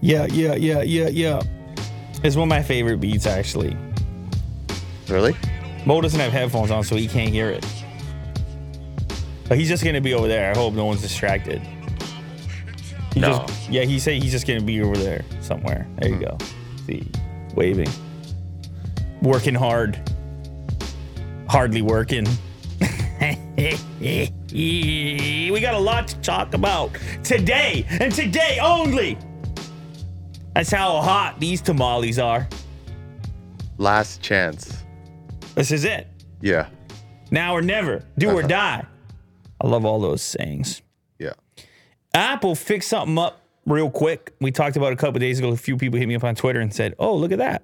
Yeah, yeah, yeah, yeah, yeah. It's one of my favorite beats, actually. Really? Mo doesn't have headphones on, so he can't hear it. But he's just gonna be over there. I hope no one's distracted. He No. Just, yeah, he said he's just gonna be over there somewhere. There you go. Hmm. See, waving, working hard, hardly working. we got a lot to talk about today and today only. That's how hot these tamales are. Last chance. This is it. Yeah. Now or never. Do or Uh-huh. die. I love all those sayings. Yeah. Apple fixed something up real quick. We talked about a couple days ago. A few people hit me up on Twitter and said, "Oh, look at that."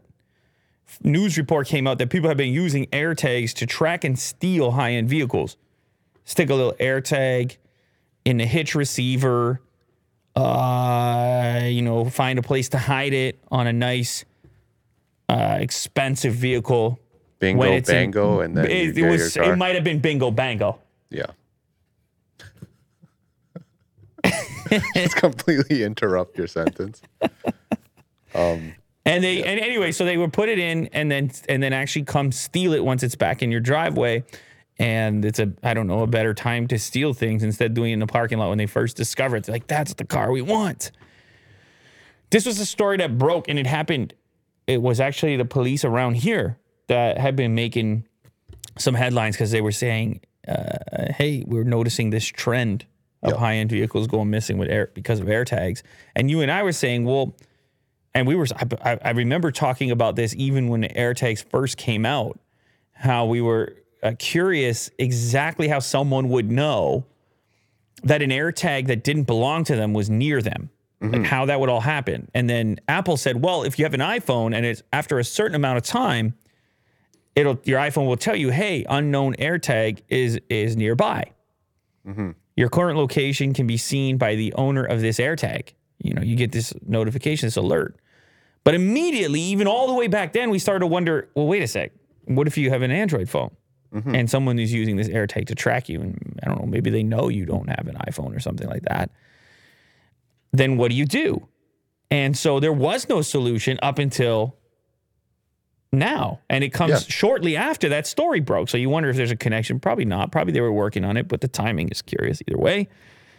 News report came out that people have been using AirTags to track and steal high-end vehicles. Stick a little AirTag in the hitch receiver. Uh, you know, find a place to hide it on a nice, uh, expensive vehicle. Bingo, it's in- and then it, it was. It might have been bingo bango. yeah. Just completely interrupt your sentence. And they and anyway, so they would put it in and then and then actually come steal it once it's back in your driveway. And it's a I don't know a better time to steal things instead of doing it in the parking lot when they first discover it. They're like, that's the car we want. This was a story that broke and it happened. It was actually the police around here that had been making some headlines because they were saying, uh, "Hey, we're noticing this trend of Yep. high-end vehicles going missing with air because of air tags." And you and I were saying, "Well." and we were I, I- I remember talking about this even when the AirTags first came out how we were uh, curious exactly how someone would know that an AirTag that didn't belong to them was near them like how that would all happen and then Apple said well if you have an iPhone and it's after a certain amount of time it'll your iPhone will tell you hey unknown AirTag is is nearby your current location can be seen by the owner of this AirTag. You know, you get this notification, this alert. But immediately, even all the way back then, we started to wonder well, wait a sec. What if you have an Android phone Mm-hmm. and someone is using this AirTag to track you? And I don't know, maybe they know you don't have an iPhone or something like that. Then what do you do? And so there was no solution up until now. And it comes Yeah. shortly after that story broke. So you wonder if there's a connection. Probably not. Probably they were working on it, but the timing is curious either way.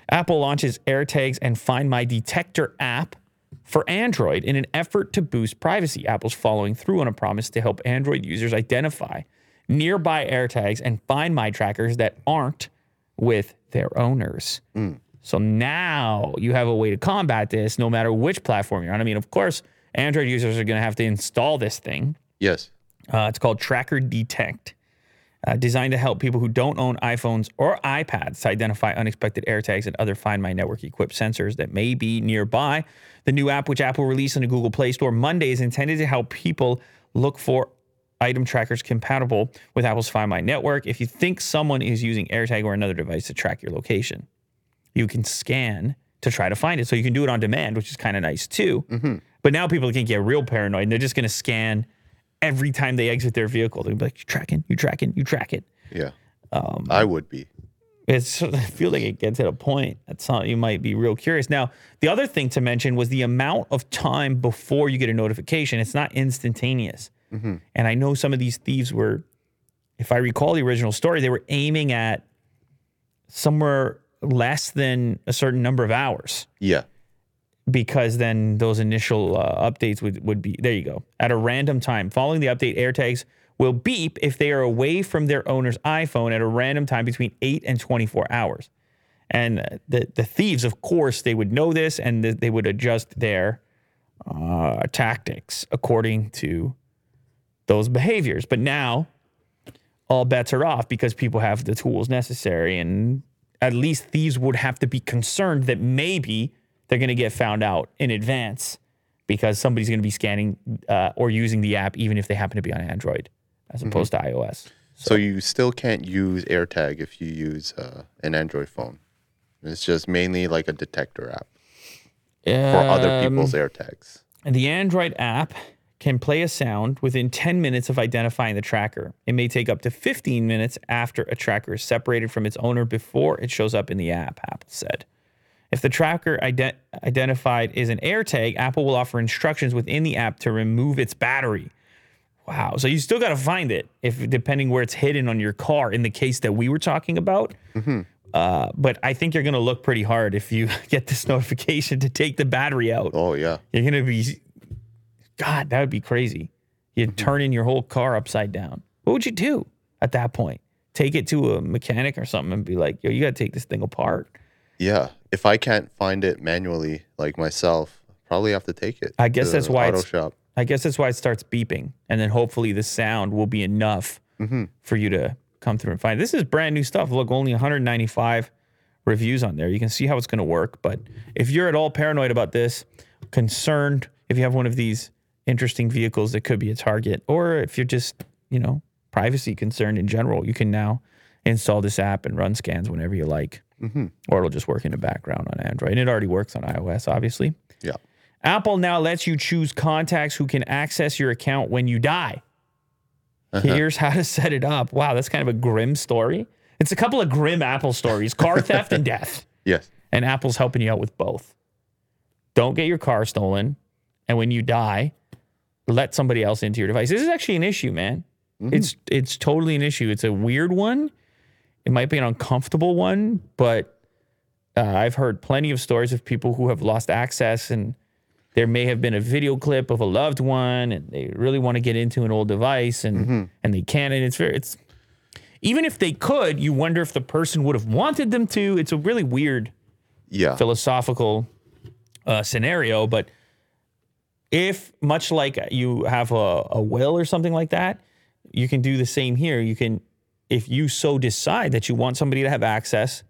Apple launches AirTags and Find My Detector app for Android in an effort to boost privacy. Apple's following through on a promise to help Android users identify nearby AirTags and find my trackers that aren't with their owners. So now you have a way to combat this no matter which platform you're on. I mean, of course, Android users are going to have to install this thing. Yes. Uh, it's called Tracker Detect, uh, designed to help people who don't own iPhones or iPads to identify unexpected AirTags and other Find My Network equipped sensors that may be nearby. The new app, which Apple released in the Google Play Store Monday, is intended to help people look for item trackers compatible with Apple's Find My Network. If you think someone is using AirTag or another device to track your location, you can scan to try to find it. So you can do it on demand, which is kind of nice too. But now people can get real paranoid and they're just going to scan every time they exit their vehicle. They'll be like, you tracking, you tracking, you track it. Yeah. Um, I would be. It's, I feel like it gets at a point at some you might be real curious. Now, the other thing to mention was the amount of time before you get a notification. It's not instantaneous. And I know some of these thieves were, if I recall the original story, they were aiming at somewhere less than a certain number of hours. Yeah. because then those initial uh, updates would, would be there you go at a random time. Following the update airtags will beep if they are away from their owner's iphone at a random time between 8 and 24 hours. And the, the thieves of course they would know this and th- they would adjust their uh, tactics according to those behaviors but now all bets are off because people have the tools necessary and at least thieves would have to be concerned that maybe they're going to get found out in advance because somebody's going to be scanning uh, or using the app even if they happen to be on android as opposed to ios So you still can't use AirTag if you use uh, an Android phone. It's just mainly like a detector app for other people's AirTags. And the Android app can play a sound within 10 minutes of identifying the tracker. It may take up to 15 minutes after a tracker is separated from its owner before it shows up in the app, Apple said. If the tracker ident- identified is an AirTag, Apple will offer instructions within the app to remove its battery. Wow. So you still got to find it if depending where it's hidden on your car in the case that we were talking about. Uh, but I think you're going to look pretty hard if you get this notification to take the battery out. Oh yeah. You're going to be, God, that would be crazy. You'd mm-hmm. turn in your whole car upside down. What would you do at that point? Take it to a mechanic or something and be like, yo, you got to take this thing apart. Yeah. If I can't find it manually, like myself, probably have to take it. I guess to that's why auto it's- shop. I guess that's why it starts beeping. And then hopefully the sound will be enough mm-hmm. for you to come through and find. This is brand new stuff. Look, only 195 reviews on there. You can see how it's going to work. But if you're at all paranoid about this, concerned, if you have one of these interesting vehicles that could be a target, or if you're just, you know, privacy concerned in general, you can now install this app and run scans whenever you like. Mm-hmm. Or it'll just work in the background on Android. And it already works on iOS, obviously. Yeah. Apple now lets you choose contacts who can access your account when you die. Uh-huh. Here's how to set it up. Wow, that's kind of a grim story. It's a couple of grim Apple stories car theft and death. Yes. And Apple's helping you out with both. Don't get your car stolen. And when you die, let somebody else into your device. This is actually an issue, man. It's it's totally an issue. It's a weird one. It might be an uncomfortable one, but uh, I've heard plenty of stories of people who have lost access, and there may have been a video clip of a loved one, and they really want to get into an old device, and and they can't. And it's very it's even if they could, you wonder if the person would have wanted them to. It's a really weird Yeah. philosophical uh, scenario, but if much like you have a, a will or something like that, you can do the same here. You can, if you so decide that you want somebody to have access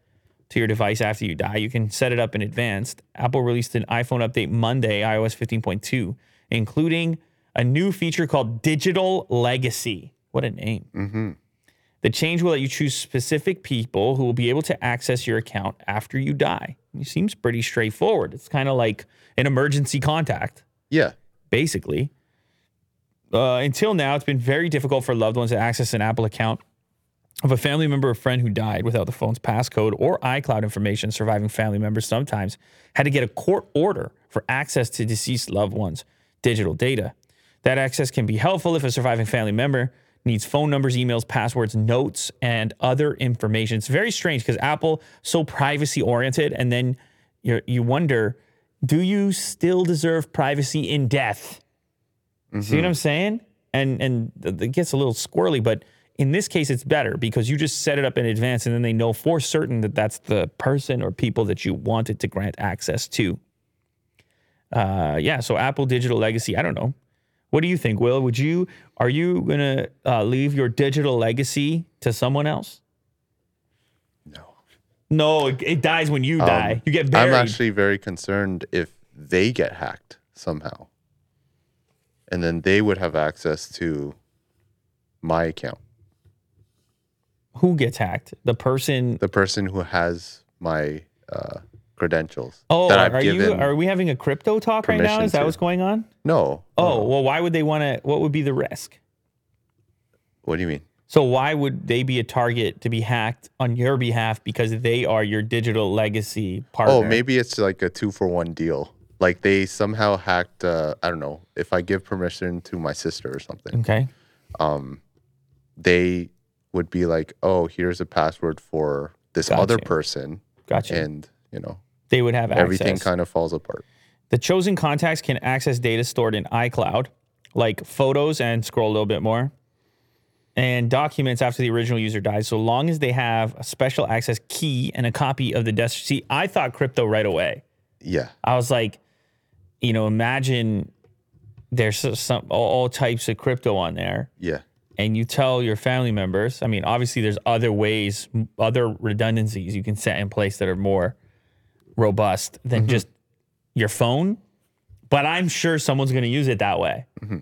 to your device after you die, you can set it up in advance. Apple released an iPhone update Monday, iOS 15.2, including a new feature called Digital Legacy. What a name. Mm-hmm. The change will let you choose specific people who will be able to access your account after you die. It seems pretty straightforward. It's kind of like an emergency contact, Yeah. basically. Uh, until now, it's been very difficult for loved ones to access an Apple account of a family member or friend who died without the phone's passcode or iCloud information. Surviving family members sometimes had to get a court order for access to deceased loved ones' digital data. That access can be helpful if a surviving family member needs phone numbers, emails, passwords, notes, and other information. It's very strange because Apple so privacy oriented, and then you you wonder, do you still deserve privacy in death? See what I'm saying? And and it gets a little squirrely, but in this case, it's better because you just set it up in advance, and then they know for certain that that's the person or people that you wanted to grant access to. Uh, yeah. So Apple Digital Legacy. I don't know. What do you think, Will? Would you are you gonna uh, leave your digital legacy to someone else? No. No, it, it dies when you die. You get buried. I'm actually very concerned if they get hacked somehow. And then they would have access to my account. Who gets hacked? The person. The person who has my uh, credentials. Oh, that I've are you? Are we having a crypto talk right now? Is that to. what's going on? No. Oh, well, why would they want to? What would be the risk? What do you mean? So why would they be a target to be hacked on your behalf because they are your digital legacy partner? Oh, maybe it's like a two for one deal. Like they somehow hacked. Uh, I don't know. If I give permission to my sister or something, Okay. Um, they would be like, "Oh, here's a password for this other person," Gotcha. and you know they would have access. everything kind of falls apart. The chosen contacts can access data stored in iCloud, like photos and scroll a little bit more, and documents after the original user dies, so long as they have a special access key and a copy of the desk. See, I thought crypto right away. Yeah. I was like, you know, imagine there's some all, all types of crypto on there, Yeah. and you tell your family members. I mean, obviously, there's other ways, other redundancies you can set in place that are more robust than mm-hmm. just your phone. But I'm sure someone's going to use it that way. Mm-hmm.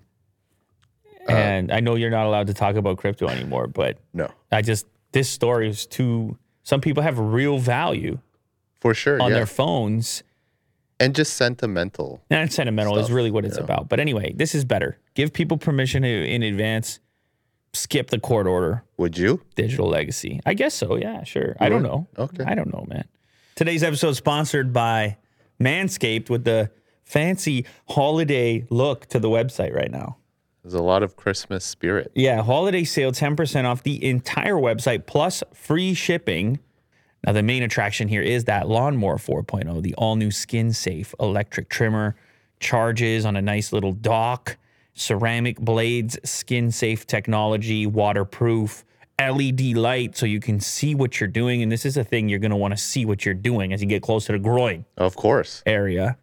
Uh, and I know you're not allowed to talk about crypto anymore, but No. I just this story is too. Some people have real value For sure. on yeah. their phones. and just sentimental. And sentimental is stuff, really what it's about. But anyway, this is better. Give people permission to, in advance. Skip the court order. Would you? Digital legacy. I guess so. Yeah, sure. I don't know. Okay. I don't know, man. Today's episode is sponsored by Manscaped with the fancy holiday look to the website right now. There's a lot of Christmas spirit. Yeah, holiday sale, 10% off the entire website plus free shipping. Now, the main attraction here is that Lawnmower 4.0, the all new skin safe electric trimmer, charges on a nice little dock, ceramic blades, skin safe technology, waterproof, LED light so you can see what you're doing. And this is a thing you're going to want to see what you're doing as you get close to the groin Of course. area.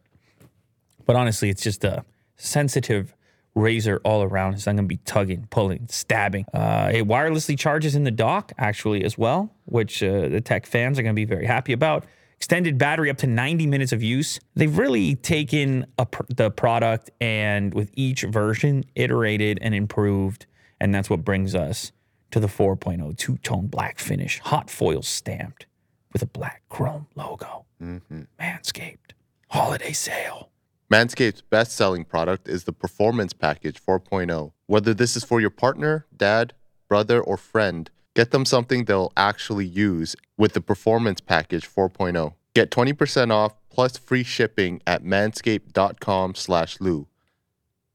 But honestly, it's just a sensitive razor all around. It's not going to be tugging, pulling, stabbing. Uh, it wirelessly charges in the dock, actually, as well, which uh, the tech fans are going to be very happy about. Extended battery up to 90 minutes of use. They've really taken a pr- the product and with each version, iterated and improved. And that's what brings us to the 4.0 two tone black finish, hot foil stamped with a black chrome logo. Mm-hmm. Manscaped. Holiday sale. Manscaped's best selling product is the Performance Package 4.0. Whether this is for your partner, dad, brother, or friend, get them something they'll actually use with the Performance Package 4.0. Get 20% off plus free shipping at manscaped.com slash Lew.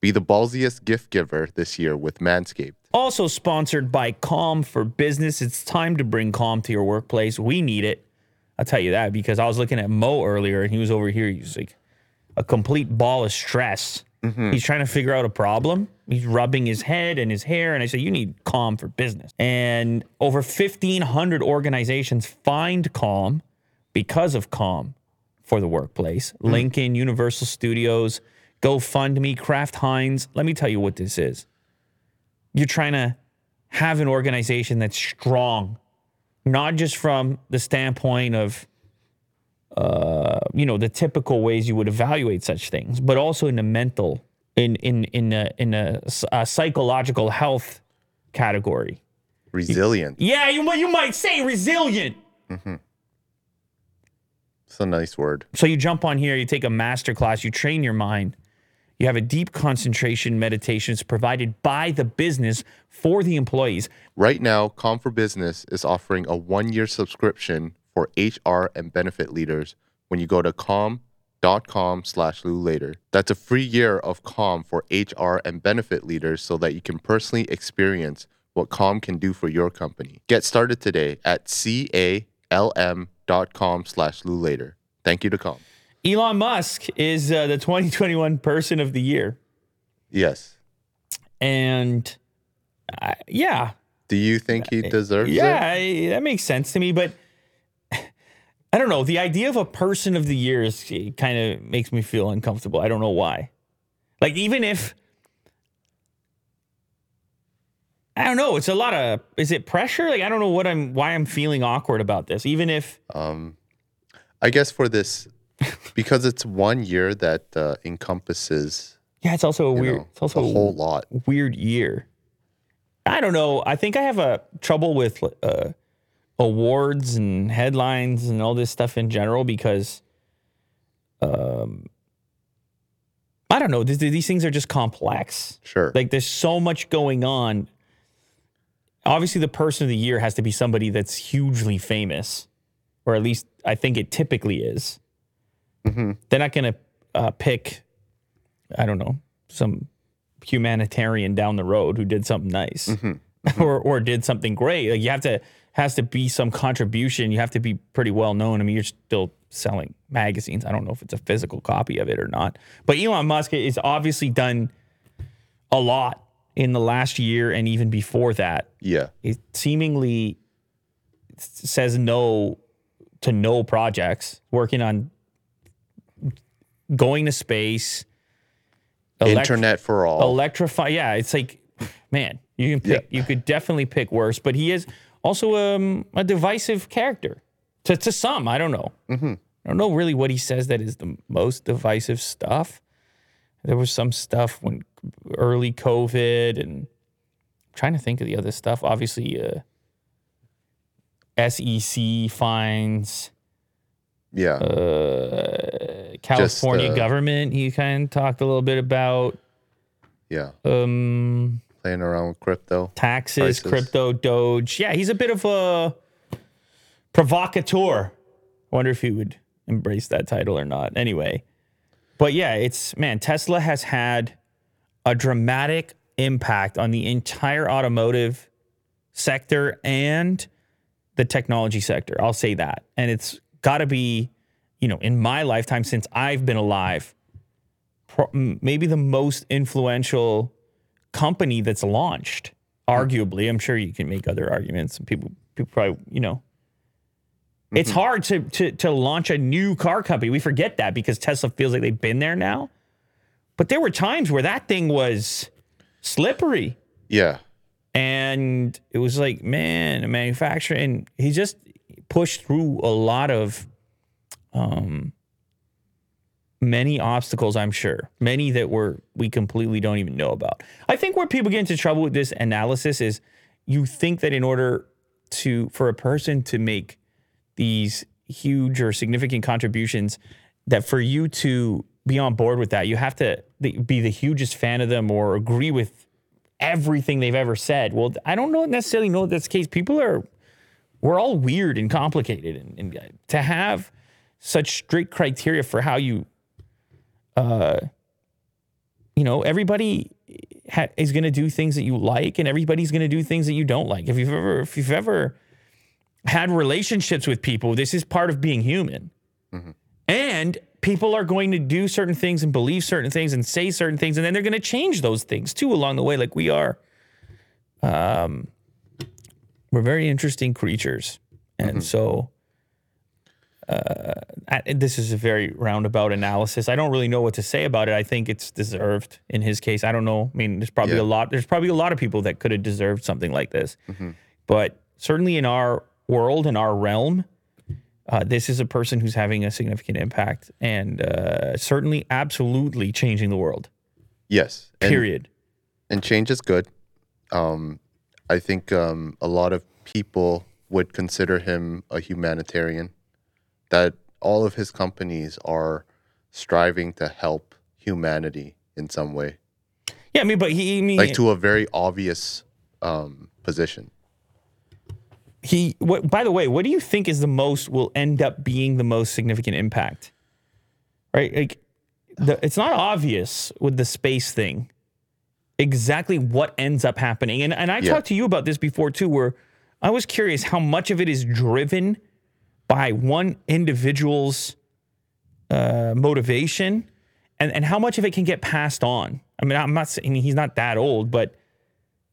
Be the ballsiest gift giver this year with Manscaped. Also sponsored by Calm for Business. It's time to bring calm to your workplace. We need it. I'll tell you that because I was looking at Mo earlier and he was over here. He was like a complete ball of stress. Mm-hmm. He's trying to figure out a problem. He's rubbing his head and his hair. And I said, You need Calm for Business. And over 1,500 organizations find Calm because of Calm for the workplace. Hmm. LinkedIn, Universal Studios, GoFundMe, Kraft Heinz. Let me tell you what this is you're trying to have an organization that's strong, not just from the standpoint of, uh, you know, the typical ways you would evaluate such things, but also in the mental, in in in a, in a, a psychological health category. Resilient. Yeah, you might you might say resilient. Mm-hmm. It's a nice word. So you jump on here, you take a master class, you train your mind. You have a deep concentration meditations provided by the business for the employees. Right now, Calm for Business is offering a one year subscription for HR and benefit leaders when you go to calm.com slash Lew later. That's a free year of Calm for HR and benefit leaders so that you can personally experience what Calm can do for your company. Get started today at calm.com slash Lew later. Thank you to Calm. Elon Musk is uh, the 2021 person of the year. Yes. And uh, yeah, Do you think he deserves yeah, it? I- that makes sense to me. But I don't know. The idea of a person of the year is kind of makes me feel uncomfortable. I don't know why. Like, even if I don't know, it's a lot of is it pressure? Like, I don't know what I'm why I'm feeling awkward about this. Even if Um, I guess for this, because it's one year that uh, encompasses yeah, it's also a weird. know, it's also a whole lot. weird year. I don't know. I think I have a trouble with uh, awards and headlines and all this stuff in general because, um, I don't know. These, these things are just complex. Sure. Like there's so much going on. Obviously, the person of the year has to be somebody that's hugely famous, or at least I think it typically is. Mhm. They're not going to uh, pick, I don't know, some humanitarian down the road who did something nice or or did something great. Like you have to has to be some contribution. You have to be pretty well known. I mean, you're still selling magazines. I don't know if it's a physical copy of it or not. But Elon Musk is obviously done a lot in the last year and even before that. yeah. It seemingly says no to no projects, working on going to space, elect- Internet for all. electrify. Yeah, it's like, man, you can pick. You could definitely pick worse. But he is also um, a divisive character to to some. I don't know. I don't know really what he says that is the most divisive stuff. There was some stuff when early COVID and I'm trying to think of the other stuff. Obviously, uh, SEC fines, yeah. uh, California uh, government. He kind of talked a little bit about. yeah. Um, Playing around with crypto. taxes, Prices. crypto, Doge. Yeah, he's a bit of a provocateur I wonder if he would embrace that title or not. Anyway, but yeah, it's man, Tesla has had a dramatic impact on the entire automotive sector and the technology sector. I'll say that. And it's got to be, you know, in my lifetime since I've been alive, pro- maybe the most influential company that's launched. Arguably, I'm sure you can make other arguments. People, people probably, you know, it's hard to, to to launch a new car company. We forget that because Tesla feels like they've been there now. But there were times where that thing was slippery Yeah. and it was like man a manufacturer and he just pushed through a lot of um many obstacles i'm sure many that were we completely don't even know about i think where people get into trouble with this analysis is you think that in order to for a person to make these huge or significant contributions that for you to be on board with that you have to be the hugest fan of them or agree with everything they've ever said. Well, I don't know necessarily know that's the case. People are we're all weird and complicated, and, and to have such strict criteria for how you, uh, you know, everybody ha- is going to do things that you like, and everybody's going to do things that you don't like. If you've ever, if you've ever had relationships with people, this is part of being human, and people are going to do certain things and believe certain things and say certain things, and then they're going to change those things too along the way, like we are. Um, we're very interesting creatures, and so. Uh, this is a very roundabout analysis. I don't really know what to say about it. I think it's deserved in his case. I don't know. I mean, there's probably Yeah. a lot. There's probably a lot of people that could have deserved something like this, but certainly in our world, in our realm, uh, this is a person who's having a significant impact and uh, certainly, absolutely changing the world. Yes. And, Period. and change is good. Um, I think um, a lot of people would consider him a humanitarian. That all of his companies are striving to help humanity in some way, yeah, I mean, but he, I mean, like to a very obvious um, position. he. What? By the way, what do you think is the most will end up being the most significant impact? Right, like the, it's not obvious with the space thing exactly what ends up happening. And and I Yeah. talked to you about this before too, where I was curious how much of it is driven by one individual's uh, motivation, and and how much of it can get passed on. I mean, I'm not saying he's not that old, but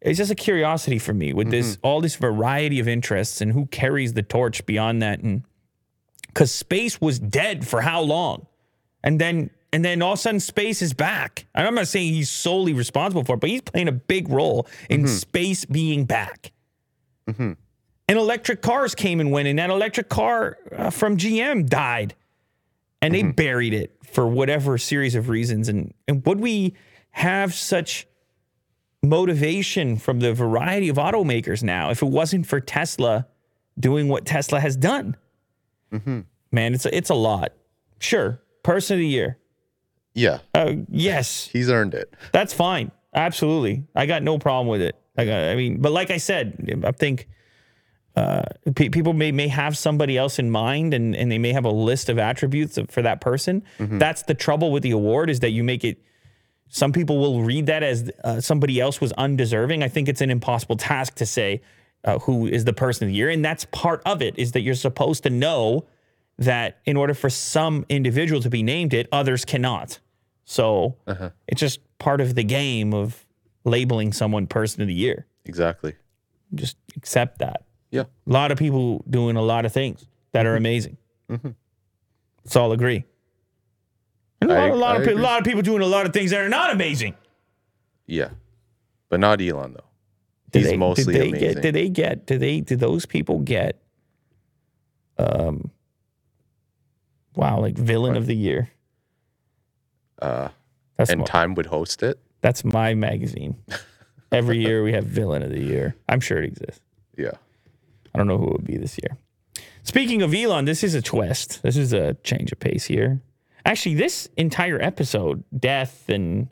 it's just a curiosity for me with this mm-hmm. all this variety of interests and who carries the torch beyond that and because space was dead for how long? And then and then all of a sudden space is back. And i'm not saying he's solely responsible for it but he's playing a big role in mm-hmm. space being back mm-hmm. And electric cars came and went and that electric car uh, from gm died and they buried it for whatever series of reasons and and would we have such motivation from the variety of automakers now if it wasn't for Tesla doing what Tesla has done. Man, it's a, it's a lot. Sure, person of the year. Yeah, Uh, yes, he's earned it. that's fine. Absolutely, I got no problem with it. I got, I mean, but like I said, I think uh, pe- people may may have somebody else in mind, and and they may have a list of attributes for that person. That's the trouble with the award is that you make it. Some people will read that as uh, somebody else was undeserving. I think it's an impossible task to say uh, who is the person of the year, and that's part of it. Is that you're supposed to know that in order for some individual to be named it, others cannot. So it's just part of the game of labeling someone person of the year. Exactly. Just accept that. Yeah. A lot of people doing a lot of things that are amazing. Let's all agree. And a I- lot, a, lot of, pe- a lot of people doing a lot of things that are not amazing. Yeah, but not Elon though. He's they, mostly did they amazing. Get, did they get? Did they? Did those people get? Um. Wow, like villain of the year. uh, That's and my, Time would host it. that's my magazine. Every year we have villain of the year. I'm sure it exists. Yeah. I don't know who it would be this year. Speaking of Elon, this is a twist. This is a change of pace here. Actually, this entire episode, death and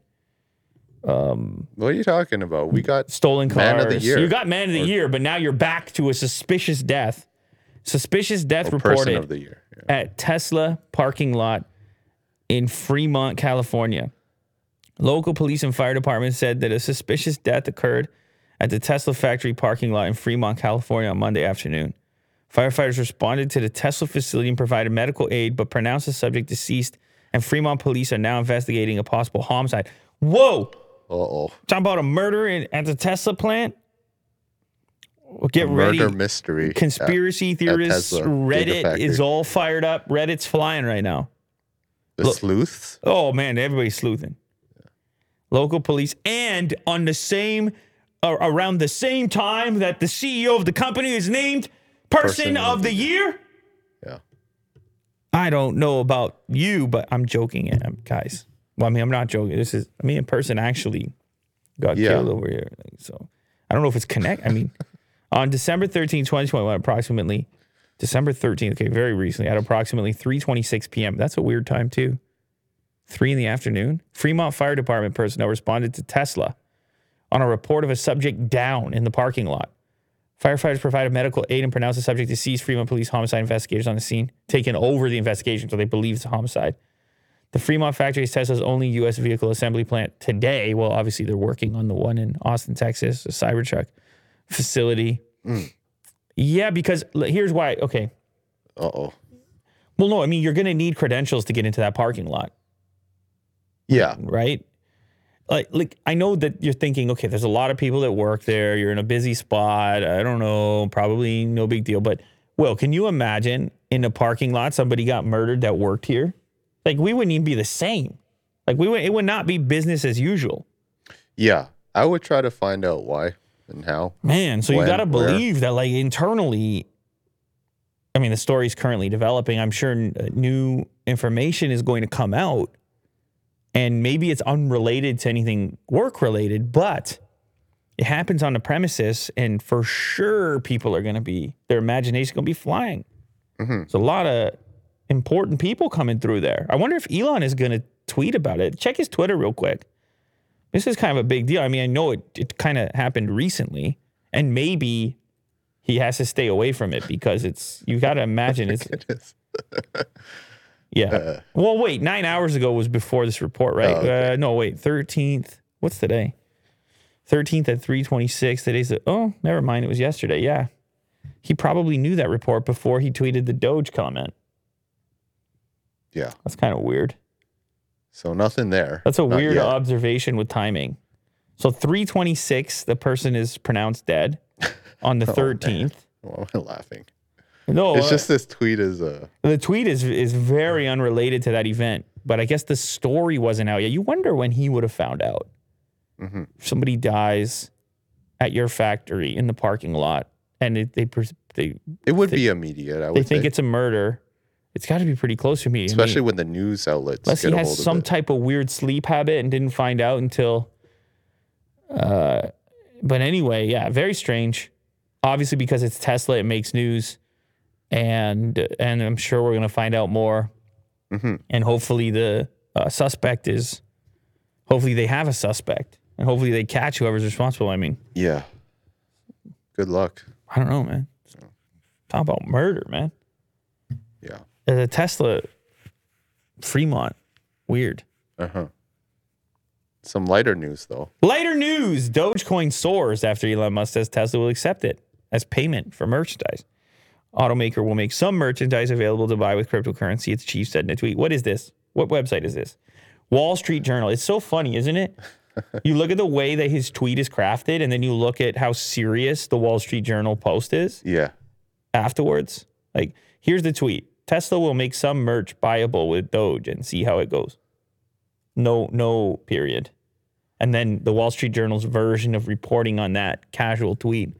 um, What are you talking about? We got stolen cars. Man of the year. You got man of the year, but now you're back to a suspicious death. Suspicious death Or reported of the year. Yeah. at Tesla parking lot in Fremont, California. Local police and fire department said that a suspicious death occurred at the Tesla factory parking lot in Fremont, California on Monday afternoon. Firefighters responded to the Tesla facility and provided medical aid, but pronounced the subject deceased, and Fremont police are now investigating a possible homicide. Whoa! Uh oh. Talking about a murder in, at the Tesla plant? Well, Get ready. Murder mystery. Conspiracy theorists, Tesla Reddit is all fired up. Reddit's flying right now. The sleuths. Oh man, everybody's sleuthing. Local police, and on the same, around the same time that the CEO of the company is named Person, Person of the Year. Yeah. I don't know about you, but I'm joking, um, guys. Well, I mean, I'm not joking. This is, I mean, a person actually got Yeah. killed over here. So I don't know if it's connect. I mean, on December 13, 2021, approximately December 13th, okay, very recently, at approximately 3:26 p.m. That's a weird time too. Three in the afternoon. Fremont Fire Department personnel responded to Tesla on a report of a subject down in the parking lot. Firefighters provided medical aid and pronounced the subject deceased. Fremont police homicide investigators on the scene taken over the investigation, so they believe it's a homicide. The Fremont factory is Tesla's only U.S. vehicle assembly plant today. Well, obviously they're working on the one in Austin, Texas, the Cybertruck facility. Yeah, because here's why. Okay, Uh oh. well, no, I mean you're going to need credentials to get into that parking lot, Yeah. right? Like, like I know that you're thinking, okay, there's a lot of people that work there. You're in a busy spot. I don't know, probably no big deal. But Will, can you imagine in a parking lot somebody got murdered that worked here? Like we wouldn't even be the same. Like we would, it would not be business as usual. Yeah. I would try to find out why and how. Man, so you got to where? believe that, like, internally, I mean, the story's currently developing. I'm sure uh, new information is going to come out, and maybe it's unrelated to anything work related, but it happens on the premises, and for sure, people are going to be, their imagination going to be flying. Mhm. There's a lot of important people coming through there. I wonder if Elon is going to tweet about it. Check his Twitter real quick. This is kind of a big deal. I mean, I know it, it kind of happened recently, and maybe he has to stay away from it because it's, you got to imagine it's, Yeah. Well, wait, nine hours ago was before this report, right? Oh, okay. uh, no, wait, 13th. What's today? 13th at 326. Today's, the, oh, never mind. It was yesterday. Yeah. He probably knew that report before he tweeted the Doge comment. Yeah. That's kind of weird. So nothing there. That's a Not weird yet. observation with timing. So 326, the person is pronounced dead on the thirteenth. Oh, man. 13th. Why am I laughing? No, It's uh, just this tweet is uh the tweet is is very unrelated to that event, but I guess the story wasn't out yet. You wonder when he would have found out. Mhm. Somebody dies at your factory in the parking lot, and it, they pers- they it would be immediate, I would they think say. it's a murder. It's got to be pretty close to me, I mean, especially when the news outlets unless get he has some of type of weird sleep habit and didn't find out until. Uh, but anyway, yeah, very strange. Obviously, because it's Tesla, it makes news, and and I'm sure we're gonna find out more. Mhm. And hopefully, the uh, suspect is. Hopefully, they have a suspect, and hopefully, they catch whoever's responsible. I mean, Yeah. Good luck. I don't know, man. Talk about murder, man. Yeah. Uh, The Tesla, Fremont, weird. Uh-huh. Some lighter news though. Lighter news Dogecoin soars after Elon Musk says Tesla will accept it as payment for merchandise. Automaker will make some merchandise available to buy with cryptocurrency, its chief said in a tweet. What is this? What website is this? Wall Street Journal. It's so funny, isn't it? you look at the way that his tweet is crafted, and then you look at how serious the Wall Street Journal post is Yeah. afterwards. Like, here's the tweet Tesla will make some merch buyable with Doge and see how it goes. No, no period. And then the Wall Street Journal's version of reporting on that casual tweet.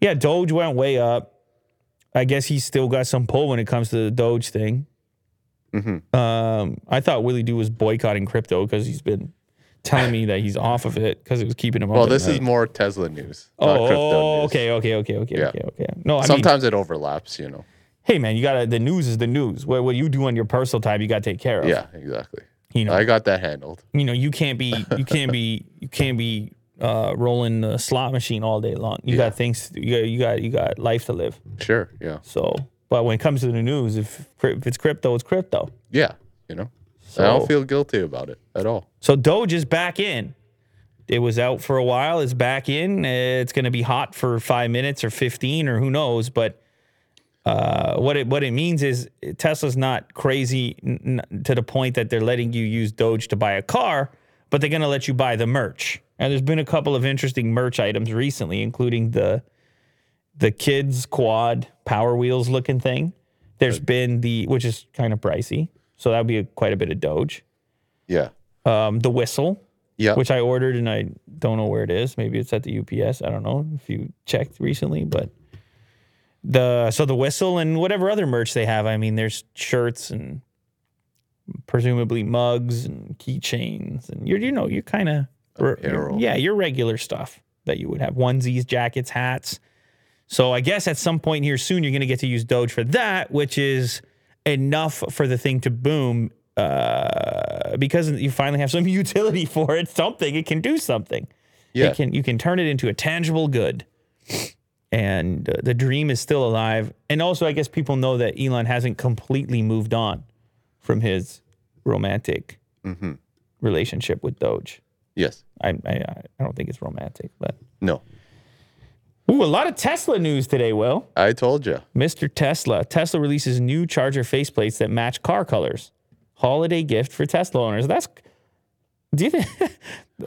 Yeah, Doge went way up. I guess he's still got some pull when it comes to the Doge thing. Mhm. Um, I thought Willie Doo was boycotting crypto because he's been telling me that he's off of it because it was keeping him. Well, this is more Tesla news, not crypto Oh, news. okay, okay, okay, okay, Yeah. okay, okay. No, I mean, Sometimes it overlaps, you know. hey man, you gotta the news is the news. What what you do on your personal time, you gotta take care of. Yeah, exactly. You know, I got that handled. you know, you can't be you can't be you can't be uh, rolling the slot machine all day long. You Yeah. got things. You got you got you got life to live. Sure. Yeah. So, but when it comes to the news, if if it's crypto, it's crypto. Yeah. You know, I don't feel guilty about it at all. So Doge is back in. It was out for a while. It's back in. It's going to be hot for five minutes or fifteen or who knows. But uh, what it what it means is Tesla's not crazy n- n- to the point that they're letting you use Doge to buy a car, but they're going to let you buy the merch. And there's been a couple of interesting merch items recently, including the the kids quad Power Wheels looking thing. There's been the which is kind of pricey, so that would be a, quite a bit of Doge. Yeah. Um, the whistle, Yeah. which I ordered and I don't know where it is. Maybe it's at the UPS. I don't know if you checked recently, but the so the whistle and whatever other merch they have. I mean, there's shirts and presumably mugs and keychains and you're you know you're kind of Apparel. yeah your regular stuff that you would have onesies, jackets, hats. So I guess at some point here soon you're going to get to use Doge for that, which is enough for the thing to boom uh, because you finally have some utility for it. Something it can do something. Yeah. It can you can turn it into a tangible good. And uh, the dream is still alive. And also, I guess people know that Elon hasn't completely moved on from his romantic Mm-hmm. relationship with Doge. Yes. I, I I don't think it's romantic, but No. ooh, a lot of Tesla news today. Will I told you. Mr. Tesla Tesla releases new charger faceplates that match car colors. Holiday gift for Tesla owners. That's do you think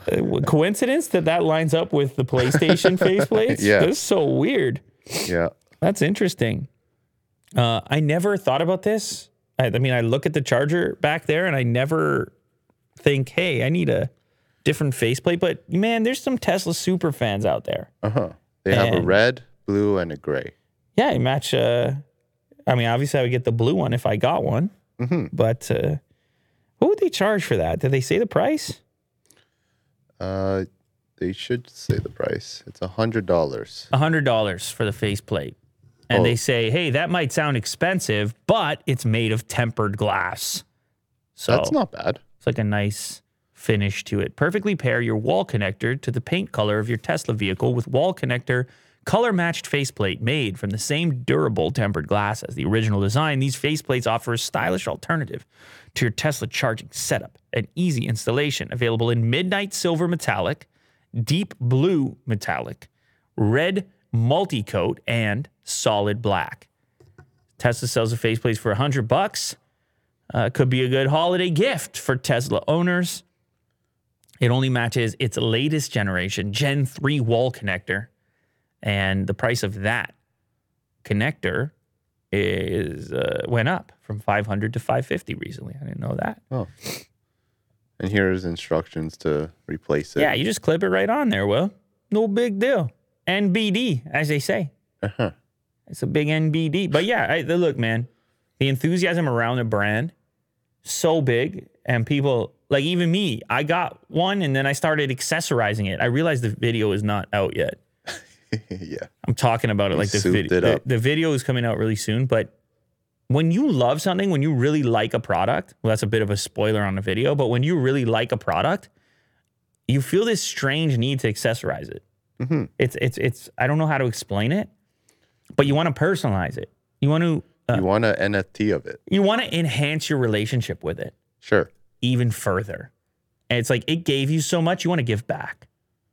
coincidence that that lines up with the PlayStation faceplates? Yeah. that's so weird. Yeah. That's interesting. Uh, I never thought about this. I, I mean, I look at the charger back there, and I never think, "Hey, I need a different faceplate." But man, there's some Tesla super fans out there. Uh huh. They have a red, blue, and a gray. Yeah, I match. Uh, I mean, obviously, I would get the blue one if I got one. Mhm. But uh, what would they charge for that? Did they say the price? Uh, they should say the price. It's a hundred dollars. A hundred dollars for the faceplate, and Oh. they say, "Hey, that might sound expensive, but it's made of tempered glass." So That's not bad. It's like a nice finish to it. Perfectly pair your wall connector to the paint color of your Tesla vehicle with wall connector color matched faceplate made from the same durable tempered glass as the original design. These faceplates offer a stylish alternative to your Tesla charging setup. An easy installation available in midnight silver metallic, deep blue metallic, red multi-coat, and solid black. Tesla sells the faceplates for 100 bucks. Uh, could be a good holiday gift for Tesla owners. It only matches its latest generation Gen 3 wall connector. And the price of that connector is uh, went up from 500 to 550 recently. I didn't know that. Oh. And here's instructions to replace it. Yeah, you just clip it right on there, Will. No big deal. NBD, as they say. Uh-huh. It's a big NBD. But yeah, I, the- look, man, the enthusiasm around the brand so big, and people like even me. I got one, and then I started accessorizing it. I realized the video is not out yet. yeah. I'm talking about it like the video. The, the video is coming out really soon, but when you love something, when you really like a product, well, that's a bit of a spoiler on the video, but when you really like a product, you feel this strange need to accessorize it. Mhm. It's it's it's I don't know how to explain it, but you want to personalize it. You want to uh, You want an NFT of it? you want to enhance your relationship with it Sure. even further. And it's like it gave you so much, you want to give back.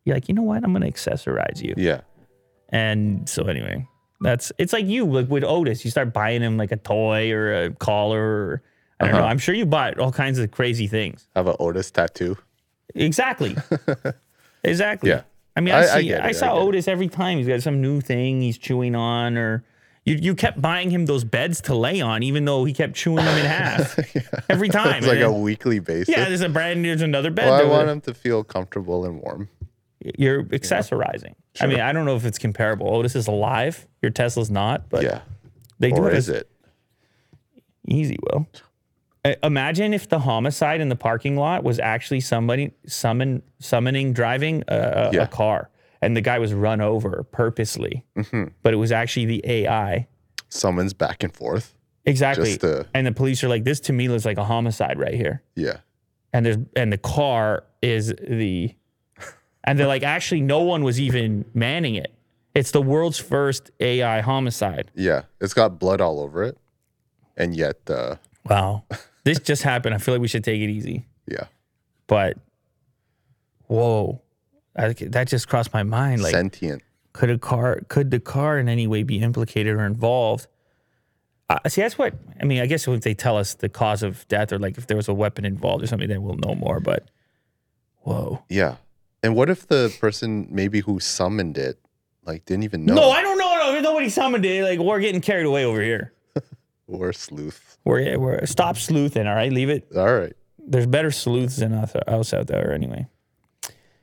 You're like, you know what? I'm going to accessorize you. Yeah. And so anyway, that's it's like you like with Otis. You start buying him like a toy or a collar. Or, I don't know. Uh-huh. I'm sure you bought all kinds of crazy things. Have an Otis tattoo. Exactly. exactly. Yeah. I mean, I, I- I see. I, I saw it. Otis every time. He's got some new thing he's chewing on, or you you kept buying him those beds to lay on, even though he kept chewing them in half every time. It's like And a weekly basis. yeah, there's a brand new, there's another bed. well, I want him to feel comfortable and warm. You're accessorizing. I mean, I don't know if it's comparable. Oh, Otis is alive. Your Tesla's not, but yeah. they do Or have is a- it? Easy, Will. Imagine if the homicide in the parking lot was actually somebody summon summoning driving a, a, Yeah. a car, and the guy was run over purposely, Mm-hmm. but it was actually the AI. Summons back and forth. Exactly. To- and the police are like, "This to me looks like a homicide right here." Yeah. And there's and the car is the and they're like, actually, no one was even manning it. It's the world's first AI homicide. Yeah, it's got blood all over it, and yet, uh, Wow. this just happened. I feel like we should take it easy. yeah, But whoa, I, that just crossed my mind. Like, sentient. could a car, could the car in any way be implicated or involved? Uh, see, that's what I mean. I guess if they tell us the cause of death, or like if there was a weapon involved or something, then we'll know more. But whoa, Yeah, and what if the person maybe who summoned it, like, didn't even know? no, I don't know. No, nobody summoned it. Like we're getting carried away over here. or sleuth. We're we're stop sleuthing. All right, leave it. All right. there's better sleuths than us, us out there anyway.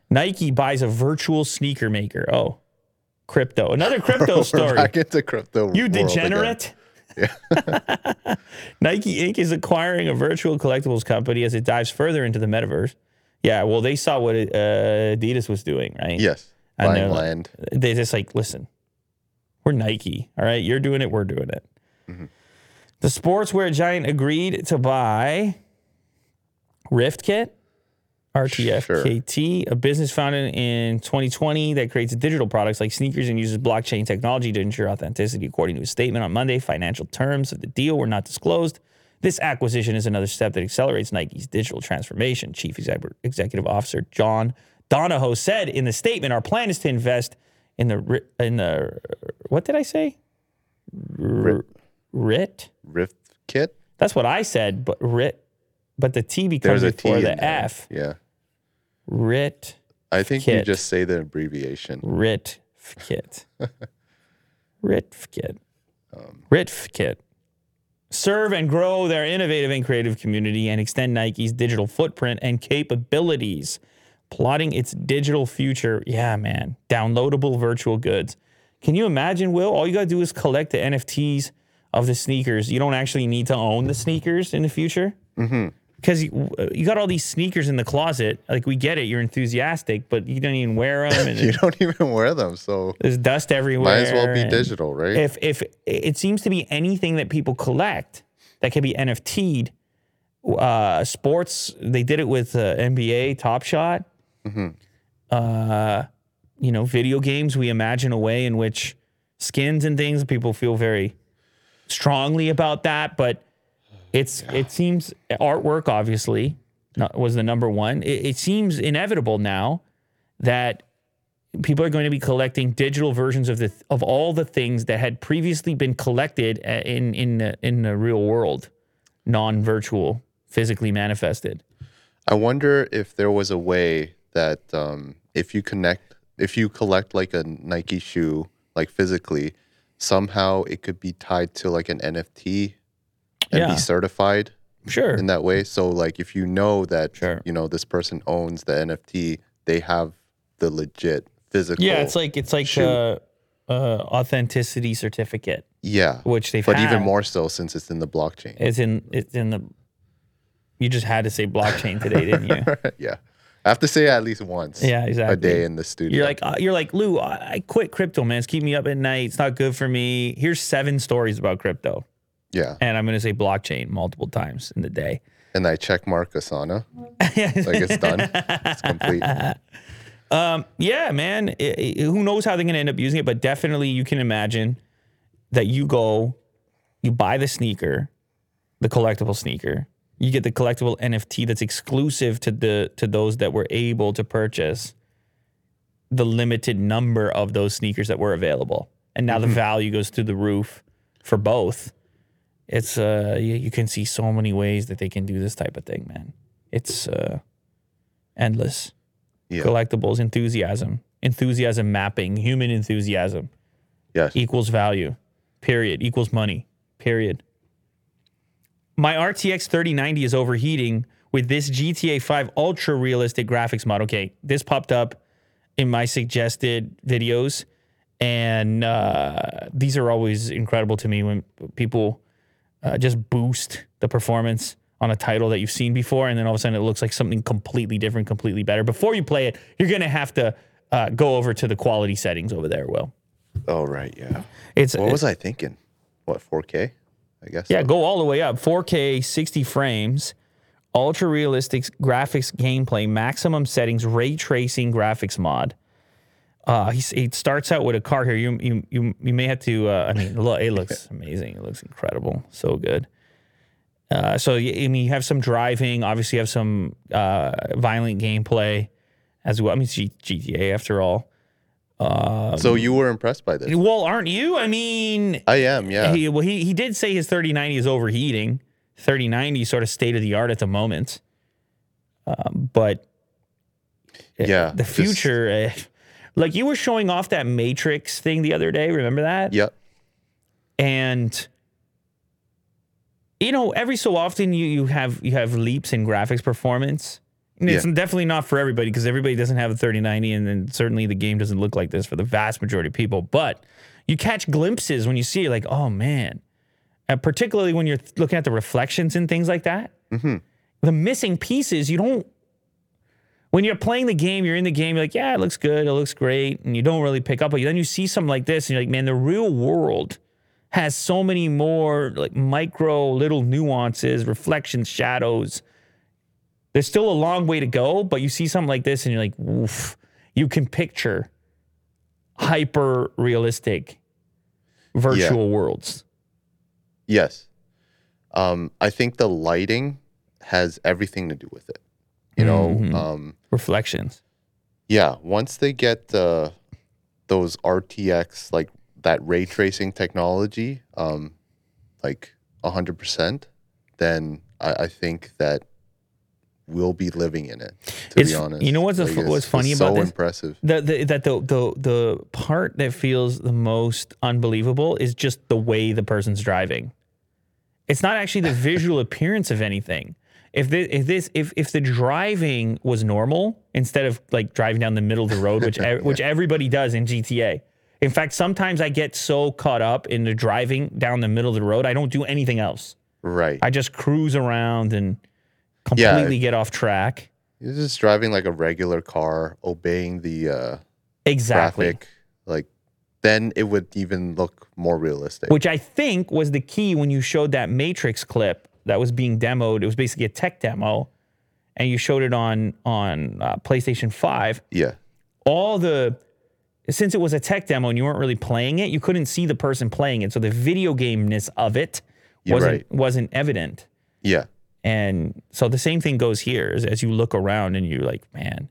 Nike buys a virtual sneaker maker. Oh, crypto. Another crypto story. back into crypto. You degenerate. Nike Inc. is acquiring a virtual collectibles company as it dives further into the metaverse. Yeah, well, they saw what uh, Adidas was doing, right? Yes, And buying they're land. They just like, listen, we're Nike. All right. You're doing it. We're doing it. The sportswear giant agreed to buy RiftKit, RTFKT, a business founded in 2020 that creates digital products like sneakers and uses blockchain technology to ensure authenticity. According to a statement on Monday, financial terms of the deal were not disclosed. This acquisition is another step that accelerates Nike's digital transformation. Chief Exec- Executive Officer John Donahoe said in the statement, "Our plan is to invest in the in the what did I say? R- RIT. Rift kit. That's what I said, but RIT. But the T becomes There's a T before in the there. F. Yeah, RIT. I think you just say the abbreviation. Ritkit. Ritkit. Um, Ritkit. Serve and grow their innovative and creative community and extend Nike's digital footprint and capabilities. Plotting its digital future. Yeah, man. Downloadable virtual goods. Can you imagine, Will? All you got to do is collect the NFTs of the sneakers. You don't actually need to own the sneakers in the future. Mm-hmm. Because you, you got all these sneakers in the closet. Like, we get it. You're enthusiastic, but you don't even wear them. And You don't even wear them, so there's dust everywhere. might as well be digital, right? If if it seems to be anything that people collect that can be NFT'd, uh, sports they did it with uh, NBA Top Shot. Mm-hmm. Uh, you know, video games. We imagine a way in which skins and things people feel very strongly about that, but it's it seems artwork obviously was the number one. It, it seems inevitable now that people are going to be collecting digital versions of the of all the things that had previously been collected uh, in in the, in the real world, non-virtual, physically manifested. I wonder if there was a way that um, if you connect, if you collect like a Nike shoe, like physically, somehow it could be tied to like an NFT and Yeah. be certified Sure. in that way. So like if you know that Sure. you know this person owns the NFT, they have the legit physical. Yeah, it's like it's like shoe. uh, uh, authenticity certificate, yeah, which they've but had. even more so since it's in the blockchain. It's in it's in the. You just had to say blockchain today, didn't you? yeah, I have to say at least once. Yeah, exactly. A day in the studio. You're like uh, you're like Lew. I, I quit crypto, man. It's keeping me up at night. It's not good for me. Here's seven stories about crypto, yeah, and I'm gonna say blockchain multiple times in the day. and I check mark Asana, It's like it's done, it's complete. Um, yeah, man. I- I- who knows how they're gonna end up using it? But definitely, you can imagine that you go, you buy the sneaker, the collectible sneaker. You get the collectible NFT that's exclusive to the to those that were able to purchase the limited number of those sneakers that were available. And now the mm-hmm. value goes through the roof for both. It's uh you, you can see so many ways that they can do this type of thing, man. It's uh endless. Yeah. Collectibles, enthusiasm, enthusiasm mapping, human enthusiasm Yes. equals value. Period. Equals money. Period. My RTX 3090 is overheating with this GTA 5 ultra realistic graphics mod. Okay, this popped up in my suggested videos, and uh, these are always incredible to me when people uh, just boost the performance on a title that you've seen before, and then all of a sudden it looks like something completely different, completely better. Before you play it, you're gonna have to uh, go over to the quality settings over there. Will Oh right, yeah. it's What was I thinking? What 4K? I guess. Yeah, go all the way up. 4K, 60 frames ultra realistic graphics gameplay, maximum settings, ray tracing graphics mod. Uh, he, he starts out with a car here. You you you, you may have to. Uh, I mean, look, it looks amazing. It looks incredible. So good. Uh, so I mean, you have some driving. Obviously, you have some uh, violent gameplay as well. I mean, GTA after all. so you were impressed by this? Well, aren't you? I mean, I am, yeah. he, well, he he did say his 3090 is overheating. 3090 sort of state of the art at the moment. Um, but uh, Yeah, the just- future, uh, like you were showing off that Matrix thing the other day. Remember that? Yep. And you know, every so often you you have you have leaps in graphics performance. And it's Yeah. definitely not for everybody because everybody doesn't have a 3090 and then certainly the game doesn't look like this for the vast majority of people. But you catch glimpses when you see it like, oh man. And particularly when you're looking at the reflections and things like that. Mm-hmm. The missing pieces, you don't when you're playing the game, you're in the game, you're like, yeah, it looks good, it looks great, and you don't really pick up. But then you see something like this, and you're like, man, the real world has so many more like micro little nuances, reflections, shadows. There's still a long way to go, but you see something like this, and you're like, oof, you can picture hyper realistic virtual worlds. Yes. Um, I think the lighting has everything to do with it. You know, Mhm. um, Reflections. yeah, once they get uh, those RTX, like that ray tracing technology, um, like 100%, then I, I think that we'll be living in it, to It's- be honest. you know what's the- Like, what's it's- funny about so this? impressive. the, the that the, the the part that feels the most unbelievable is just the way the person's driving. It's not actually the visual appearance of anything. If this, if this if if the driving was normal instead of like driving down the middle of the road, which ev- which everybody does in GTA. In fact, sometimes I get so caught up in the driving down the middle of the road, I don't do anything else. Right. I just cruise around and Yeah. completely get off track. You're just driving like a regular car, obeying the uh, Exactly. traffic. Like, then it would even look more realistic. which I think was the key when you showed that Matrix clip that was being demoed. It was basically a tech demo, and you showed it on on uh, PlayStation Five. yeah. All the since it was a tech demo and you weren't really playing it, you couldn't see the person playing it, so the video gameness of it wasn't right. wasn't evident. Yeah. And so the same thing goes here as, as you look around and you're like, man,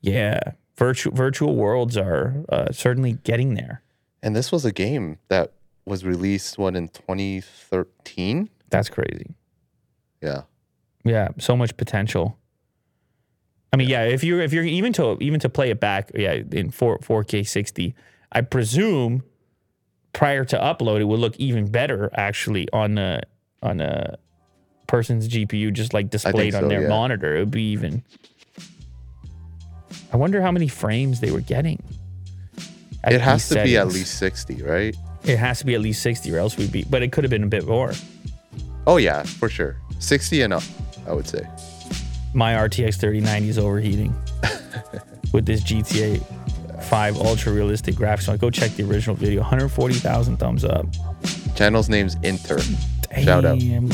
yeah, virtual virtual worlds are uh, certainly getting there. And this was a game that was released, what, in 2013? That's crazy. Yeah. Yeah, so much potential. I mean, yeah, if you're if you're even to even to play it back, yeah, in four four K sixty, I presume prior to upload it would look even better actually on a on a person's GPU, just like displayed on so, their yeah. monitor. It would be even. I wonder how many frames they were getting. It has to be at least 60, right? It has to be at least sixty, or else we'd be. But it could have been a bit more. Oh, yeah, for sure. 60 and up, I would say. my RTX 3090 is overheating with this GTA 5 ultra realistic graphics. So go check the original video. 140,000 thumbs up. Channel's name's Inter. Shout out. Damn.